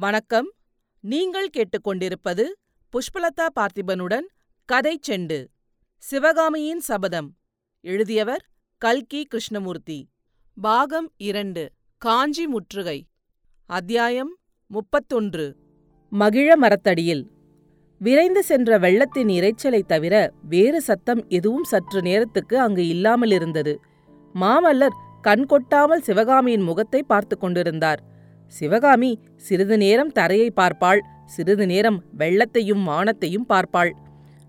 வணக்கம். நீங்கள் கேட்டுக்கொண்டிருப்பது புஷ்பலதா பார்த்திபனுடன் கதை செண்டு. சிவகாமியின் சபதம். எழுதியவர் கல்கி கிருஷ்ணமூர்த்தி. பாகம் இரண்டு காஞ்சி முற்றுகை. அத்தியாயம் முப்பத்தொன்று. மகிழ மரத்தடியில். விரைந்து சென்ற வெள்ளத்தின் இரைச்சலைத் தவிர வேறு சத்தம் எதுவும் சற்று நேரத்துக்கு அங்கு இல்லாமலிருந்தது. மாமல்லர் கண் கொட்டாமல் சிவகாமியின் முகத்தை பார்த்து கொண்டிருந்தார். சிவகாமி சிறிது நேரம் தரையை பார்ப்பாள். சிறிது நேரம் வெள்ளத்தையும் வானத்தையும் பார்ப்பாள்.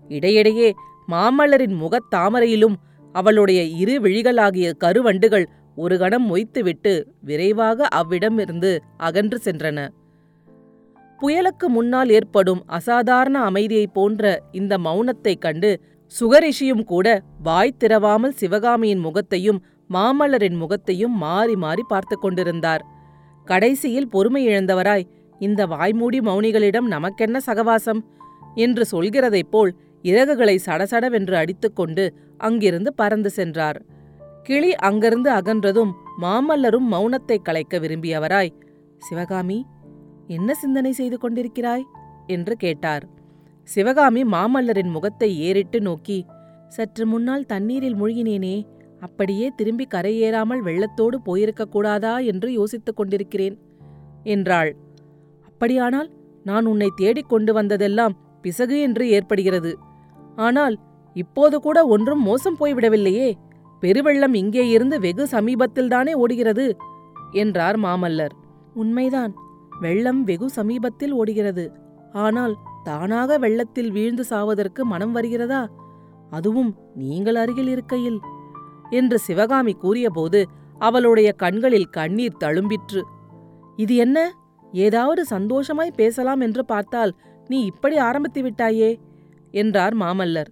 இடையிடையே மாமல்லரின் முகத் தாமரையிலும் அவளுடைய இரு விழிகளாகிய கருவண்டுகள் ஒரு கணம் மொய்த்துவிட்டு விரைவாக அவ்விடமிருந்து அகன்று சென்றன. புயலுக்கு முன்னால் ஏற்படும் அசாதாரண அமைதியைப் போன்ற இந்த மௌனத்தைக் கண்டு சுகரிஷியும் கூட வாய் திறவாமல் சிவகாமியின் முகத்தையும் மாமல்லரின் முகத்தையும் மாறி மாறி பார்த்து கொண்டிருந்தார். கடைசியில் பொறுமை இழந்தவராய் இந்த வாய்மூடி மௌனிகளிடம் நமக்கென்ன சகவாசம்? என்று சொல்கிறதைப் போல் இறகுகளை சடசடவென்று அடித்துக்கொண்டு அங்கிருந்து பறந்து சென்றார். கிளி அங்கிருந்து அகன்றதும் மாமல்லரும் மௌனத்தை கலைக்க விரும்பியவராய் சிவகாமி என்ன சிந்தனை செய்து கொண்டிருக்கிறாய்? என்று கேட்டார். சிவகாமி மாமல்லரின் முகத்தை ஏறிட்டு நோக்கி சற்று முன்னால் தண்ணீரில் மூழ்கினேனே அப்படியே திரும்பி கரையேறாமல் வெள்ளத்தோடு போயிருக்கக் கூடாதா என்று யோசித்துக் கொண்டிருக்கிறேன் என்றாள். அப்படியானால் நான் உன்னை தேடிக் கொண்டு வந்ததெல்லாம் பிசகு என்று ஏற்படுகிறது. ஆனால் இப்போது கூட ஒன்றும் மோசம் போய்விடவில்லையே. பெருவெள்ளம் இங்கே இருந்து வெகு சமீபத்தில்தானே ஓடுகிறது என்றார் மாமல்லர். உண்மைதான். வெள்ளம் வெகு சமீபத்தில் ஓடுகிறது. ஆனால் தானாக வெள்ளத்தில் வீழ்ந்து சாவதற்கு மனம் வருகிறதா? அதுவும் நீங்கள் அருகில் இருக்கையில். என்று சிவகாமி கூறியபோது அவளுடைய கண்களில் கண்ணீர் தழும்பிற்று. இது என்ன? ஏதாவது சந்தோஷமாய் பேசலாம் என்று பார்த்தால் நீ இப்படி ஆரம்பித்து விட்டாயே? என்றார் மாமல்லர்.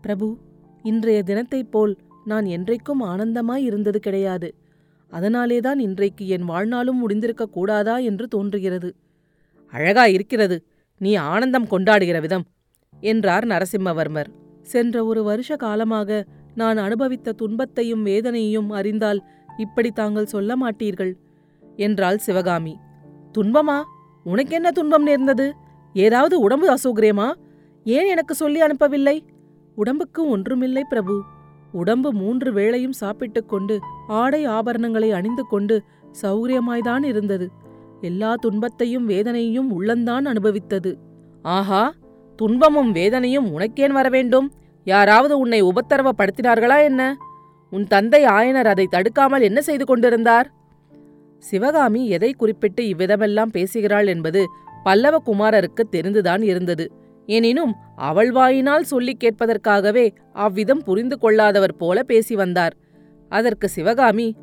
பிரபு இன்றைய தினத்தைப் போல் நான் என்றைக்கும் ஆனந்தமாய் இருந்தது கிடையாது. அதனாலேதான் இன்றைக்கு என் வாழ்நாளும் முடிந்திருக்க கூடாதா என்று தோன்றுகிறது. அழகா இருக்கிறது. நீ ஆனந்தம் கொண்டாடுகிற விதம் என்றார் நரசிம்மவர்மர். சென்ற ஒரு வருஷ காலமாக நான் அனுபவித்த துன்பத்தையும் வேதனையையும் அறிந்தால் இப்படி தாங்கள் சொல்ல மாட்டீர்கள். என்றாள் சிவகாமி. துன்பமா? உனக்கென்ன துன்பம் நேர்ந்தது? ஏதாவது உடம்பு அசௌகரியமா? ஏன் எனக்கு சொல்லி அனுப்பவில்லை? உடம்புக்கு ஒன்றுமில்லை பிரபு. உடம்பு மூன்று வேளையும் சாப்பிட்டுக் கொண்டு ஆடை ஆபரணங்களை அணிந்து கொண்டு சௌகரியமாய்தான் இருந்தது. எல்லா துன்பத்தையும் வேதனையும் உள்ளந்தான் அனுபவித்தது. ஆஹா! துன்பமும் வேதனையும் உனக்கேன் வர வேண்டும் யாராவது உன்னை உபத்தரவப்படுத்தினார்களா என்ன? உன் தந்தை ஆயனர் அதை தடுக்காமல் என்ன செய்து கொண்டிருந்தார்? சிவகாமி எதை குறிப்பிட்டு இவ்விதமெல்லாம் பேசுகிறாள் என்பது பல்லவ குமாரருக்கு தெரிந்துதான் இருந்தது. எனினும் அவள் வாயினால் சொல்லிக் கேட்பதற்காகவே அவ்விதம் புரிந்து கொள்ளாதவர் போல பேசி வந்தார். அதற்கு சிவகாமி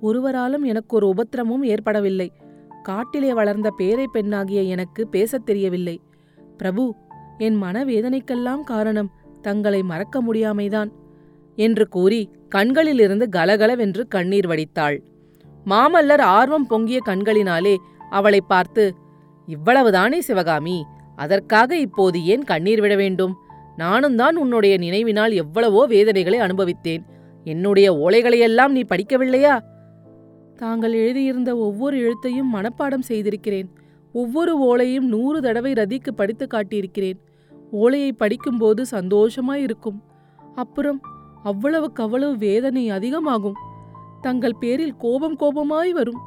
ஒருவராலும் எனக்கு ஒரு உபத்திரமும் ஏற்படவில்லை. காட்டிலே வளர்ந்த பேரை பெண்ணாகிய எனக்கு பேசத் தெரியவில்லை. பிரபு என் மனவேதனைக்கெல்லாம் காரணம். தங்களை மறக்க முடியாமைதான் என்று கூறி கண்களிலிருந்து கலகலவென்று கண்ணீர் வடித்தாள். மாமல்லர் ஆர்வம் பொங்கிய கண்களினாலே அவளை பார்த்து இவ்வளவுதானே சிவகாமி அதற்காக இப்போது ஏன் கண்ணீர் விட வேண்டும்? நானும் தான் உன்னுடைய நினைவினால் எவ்வளவோ வேதனைகளை அனுபவித்தேன். என்னுடைய ஓலைகளையெல்லாம் நீ படிக்கவில்லையா? தாங்கள் எழுதியிருந்த ஒவ்வொரு எழுத்தையும் மனப்பாடம் செய்திருக்கிறேன். ஒவ்வொரு ஓலையும் நூறு தடவை ரதிக்கு படித்து காட்டியிருக்கிறேன். ஓலையை படிக்கும்போது சந்தோஷமாயிருக்கும் அப்புறம் அவ்வளவுக்கு அவ்வளவு வேதனை அதிகமாகும். தங்கள் பேரில் கோபம் கோபமாய் வரும்.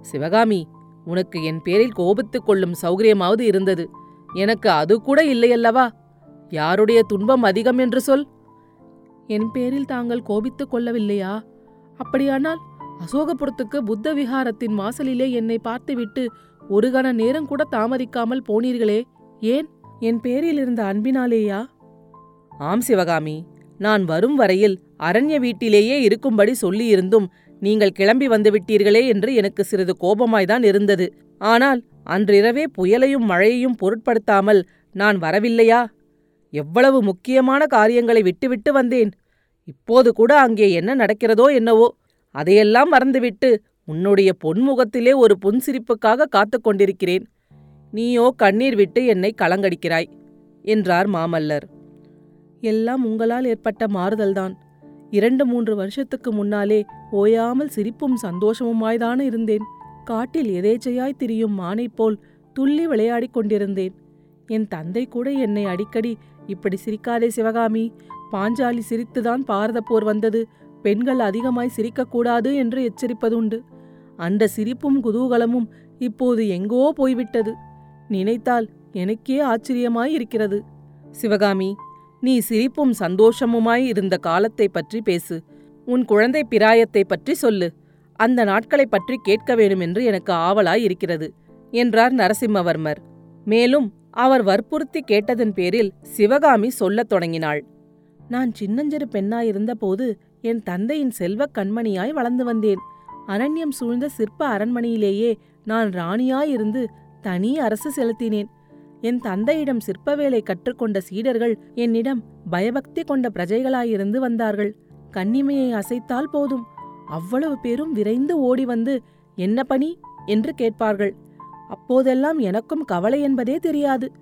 சிவகாமி உனக்கு என் பேரில் கோபித்துக் கொள்ளும் சௌகரியமாவது இருந்தது. எனக்கு அது கூட இல்லையல்லவா யாருடைய துன்பம் அதிகம் என்று சொல். என் பேரில் தாங்கள் கோபித்துக் கொள்ளவில்லையா? அப்படியானால் அசோகபுரத்துக்கு புத்த விஹாரத்தின் வாசலிலே என்னை பார்த்துவிட்டு ஒரு கண நேரம் கூட தாமதிக்காமல் போனீர்களே. ஏன்? என் பேரில் இருந்த அன்பினாலேயா? ஆம் சிவகாமி. நான் வரும் வரையில் அரண்ய வீட்டிலேயே இருக்கும்படி சொல்லியிருந்தும் நீங்கள் கிளம்பி வந்துவிட்டீர்களே என்று எனக்கு சிறிது கோபமாய்தான் இருந்தது. ஆனால் அன்றிரவே புயலையும் மழையையும் பொருட்படுத்தாமல் நான் வரவில்லையா? எவ்வளவு முக்கியமான காரியங்களை விட்டுவிட்டு வந்தேன். இப்போது கூட அங்கே என்ன நடக்கிறதோ என்னவோ அதையெல்லாம் மறந்துவிட்டு உன்னுடைய பொன்முகத்திலே ஒரு புன்சிரிப்புக்காக காத்து கொண்டிருக்கிறேன். நீயோ கண்ணீர் விட்டு என்னை கலங்கடிக்கிறாய் என்றார் மாமல்லர். எல்லாம் உங்களால் ஏற்பட்ட மாறுதல்தான். இரண்டு மூன்று வருஷத்துக்கு முன்னாலே ஓயாமல் சிரிப்பும் சந்தோஷமுமாய்தான இருந்தேன். காட்டில் எதேச்சையாய் திரியும் மானைப் போல் துள்ளி விளையாடிக் கொண்டிருந்தேன். என் தந்தை கூட என்னை அடிக்கடி இப்படி சிரிக்காதே சிவகாமி பாஞ்சாலி சிரித்துதான் பாரத போர் வந்தது பெண்கள் அதிகமாய் சிரிக்கக்கூடாது என்று எச்சரிப்பதுண்டு. அந்த சிரிப்பும் குதூகலமும் இப்போது எங்கோ போய்விட்டது. நினைத்தால் எனக்கே ஆச்சரியமாயிருக்கிறது. சிவகாமி நீ சிரிப்பும் சந்தோஷமுமாய் இருந்த காலத்தை பற்றி பேசு. உன் குழந்தை பிராயத்தை பற்றி சொல்லு. அந்த நாட்களைப் பற்றி கேட்க வேண்டுமென்று எனக்கு ஆவலாய் இருக்கிறது என்றார் நரசிம்மவர்மர். மேலும் அவர் வற்புறுத்தி கேட்டதன் பேரில் சிவகாமி சொல்லத் தொடங்கினாள். நான் சின்னஞ்சிறு பெண்ணாயிருந்தபோது என் தந்தையின் செல்வக் கண்மணியாய் வளர்ந்து வந்தேன். அரண்யம் சூழ்ந்த சிற்ப அரண்மனையிலேயே நான் ராணியாயிருந்து தனி அரசு செலுத்தினேன். என் தந்தையிடம் சிற்ப வேலை கற்றுக்கொண்ட சீடர்கள் என்னிடம் பயபக்தி கொண்ட பிரஜைகளாயிருந்து வந்தார்கள். கன்னிமையை அசைத்தால் போதும். அவ்வளவு பேரும் விரைந்து ஓடி வந்து என்ன பணி என்று கேட்பார்கள். அப்போதெல்லாம் எனக்கும் கவலை என்பதே தெரியாது.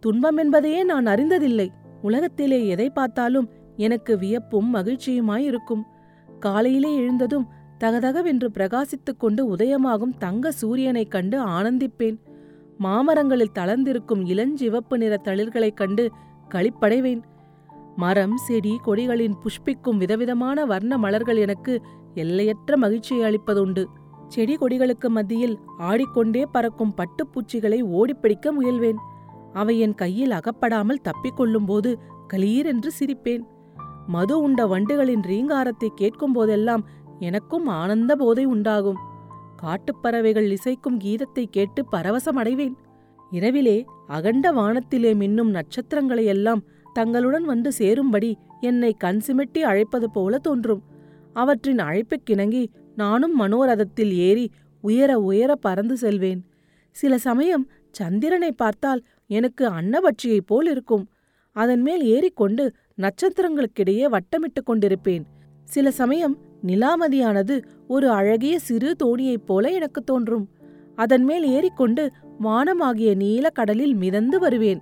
துன்பம் என்பதையே நான் அறிந்ததில்லை. உலகத்திலே எதை பார்த்தாலும் எனக்கு வியப்பும் மகிழ்ச்சியுமாயிருக்கும் காலையிலே எழுந்ததும் தகதகவென்று பிரகாசித்துக் கொண்டு உதயமாகும் தங்க சூரியனைக் கண்டு ஆனந்திப்பேன். மாமரங்களில் தளர்ந்திருக்கும் இளஞ்சிவப்பு நிற தளிர்களைக் கண்டு களிப்படைவேன். மரம் செடி கொடிகளின் புஷ்பிக்கும் விதவிதமான வர்ண மலர்கள் எனக்கு எல்லையற்ற மகிழ்ச்சியை அளிப்பதுண்டு. செடி கொடிகளுக்கு மத்தியில் ஆடிக்கொண்டே பறக்கும் பட்டுப்பூச்சிகளை ஓடிப்பிடிக்க முயல்வேன். அவை என் கையில் அகப்படாமல் தப்பிக்கொள்ளும்போது கலீரென்று சிரிப்பேன். மது உண்ட வண்டுகளின் ரீங்காரத்தை கேட்கும் போதெல்லாம் எனக்கும் ஆனந்த போதை உண்டாகும். காட்டுப்பறவைகள் இசைக்கும் கீதத்தை கேட்டு பரவசமடைவேன். இரவிலே அகண்ட வானத்திலே மின்னும் நட்சத்திரங்களையெல்லாம் தங்களுடன் வந்து சேரும்படி என்னை கண் சிமிட்டி அழைப்பது போல தோன்றும். அவற்றின் அழைப்புக்கிணங்கி நானும் மனோரதத்தில் ஏறி உயர உயர பறந்து செல்வேன். சில சமயம் சந்திரனை பார்த்தால் எனக்கு அன்னபட்சியைப் போல் இருக்கும். அதன் மேல் ஏறிக்கொண்டு நட்சத்திரங்களுக்கிடையே வட்டமிட்டுக் கொண்டிருப்பேன். சில சமயம் நிலாமதியானது ஒரு அழகிய சிறு தோணியைப் போல எனக்கு தோன்றும். அதன் மேல் ஏறிக்கொண்டு வானமாகிய நீல கடலில் மிதந்து வருவேன்.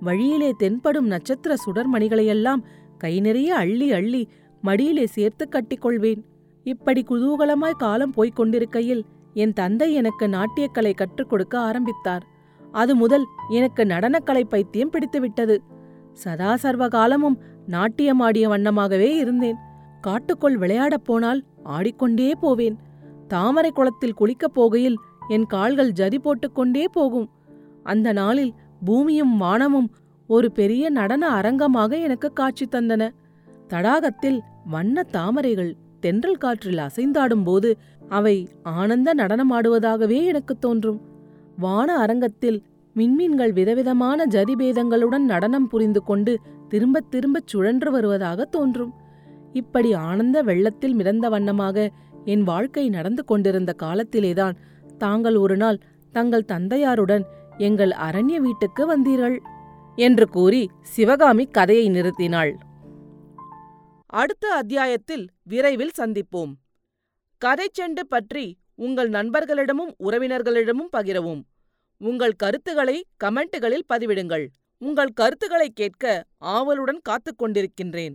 வழியிலே தென்படும் நட்சத்திர சுடர்மணிகளையெல்லாம் கை நிறைய அள்ளி அள்ளி மடியிலே சேர்த்து கட்டிக்கொள்வேன் இப்படி குதூகலமாய் காலம் போய்க் கொண்டிருக்கையில் என் தந்தை எனக்கு நாட்டியக்கலை கற்றுக் கொடுக்க ஆரம்பித்தார். அது முதல் எனக்கு நடனக்கலை பைத்தியம் பிடித்துவிட்டது. சதா சர்வ காலமும் நாட்டியமாடிய வண்ணமாகவே இருந்தேன். காட்டுக்குள் விளையாடப் போனால் ஆடிக்கொண்டே போவேன். தாமரை குளத்தில் குளிக்கப் போகையில் என் கால்கள் ஜதி போட்டுக்கொண்டே போகும். அந்த நாளில் பூமியும் வானமும் ஒரு பெரிய நடன அரங்கமாக எனக்கு காட்சி தந்தன. தடாகத்தில் வண்ண தாமரைகள் தென்றல் காற்றில் அசைந்தாடும்போது அவை ஆனந்த நடனமாடுவதாகவே எனக்கு தோன்றும். வான அரங்கத்தில் மின்மீன்கள் விதவிதமான ஜதிபேதங்களுடன் நடனம் புரிந்து கொண்டு திரும்பத் திரும்பச் சுழன்று வருவதாக தோன்றும். இப்படி ஆனந்த வெள்ளத்தில் மிதந்த வண்ணமாக என் வாழ்க்கை நடந்து கொண்டிருந்த காலத்திலேதான் தாங்கள் ஒரு நாள் தங்கள் தந்தையாருடன் எங்கள் அரண்ய வீட்டுக்கு வந்தீர்கள் என்று கூறி சிவகாமி கதையை நிறுத்தினாள். அடுத்த அத்தியாயத்தில் விரைவில் சந்திப்போம். கதை செண்டு பற்றி உங்கள் நண்பர்களிடமும் உறவினர்களிடமும் பகிரவும். உங்கள் கருத்துக்களை கமெண்ட்டுகளில் பதிவிடுங்கள். உங்கள் கருத்துக்களை கேட்க ஆவலுடன் காத்துக் கொண்டிருக்கின்றேன்.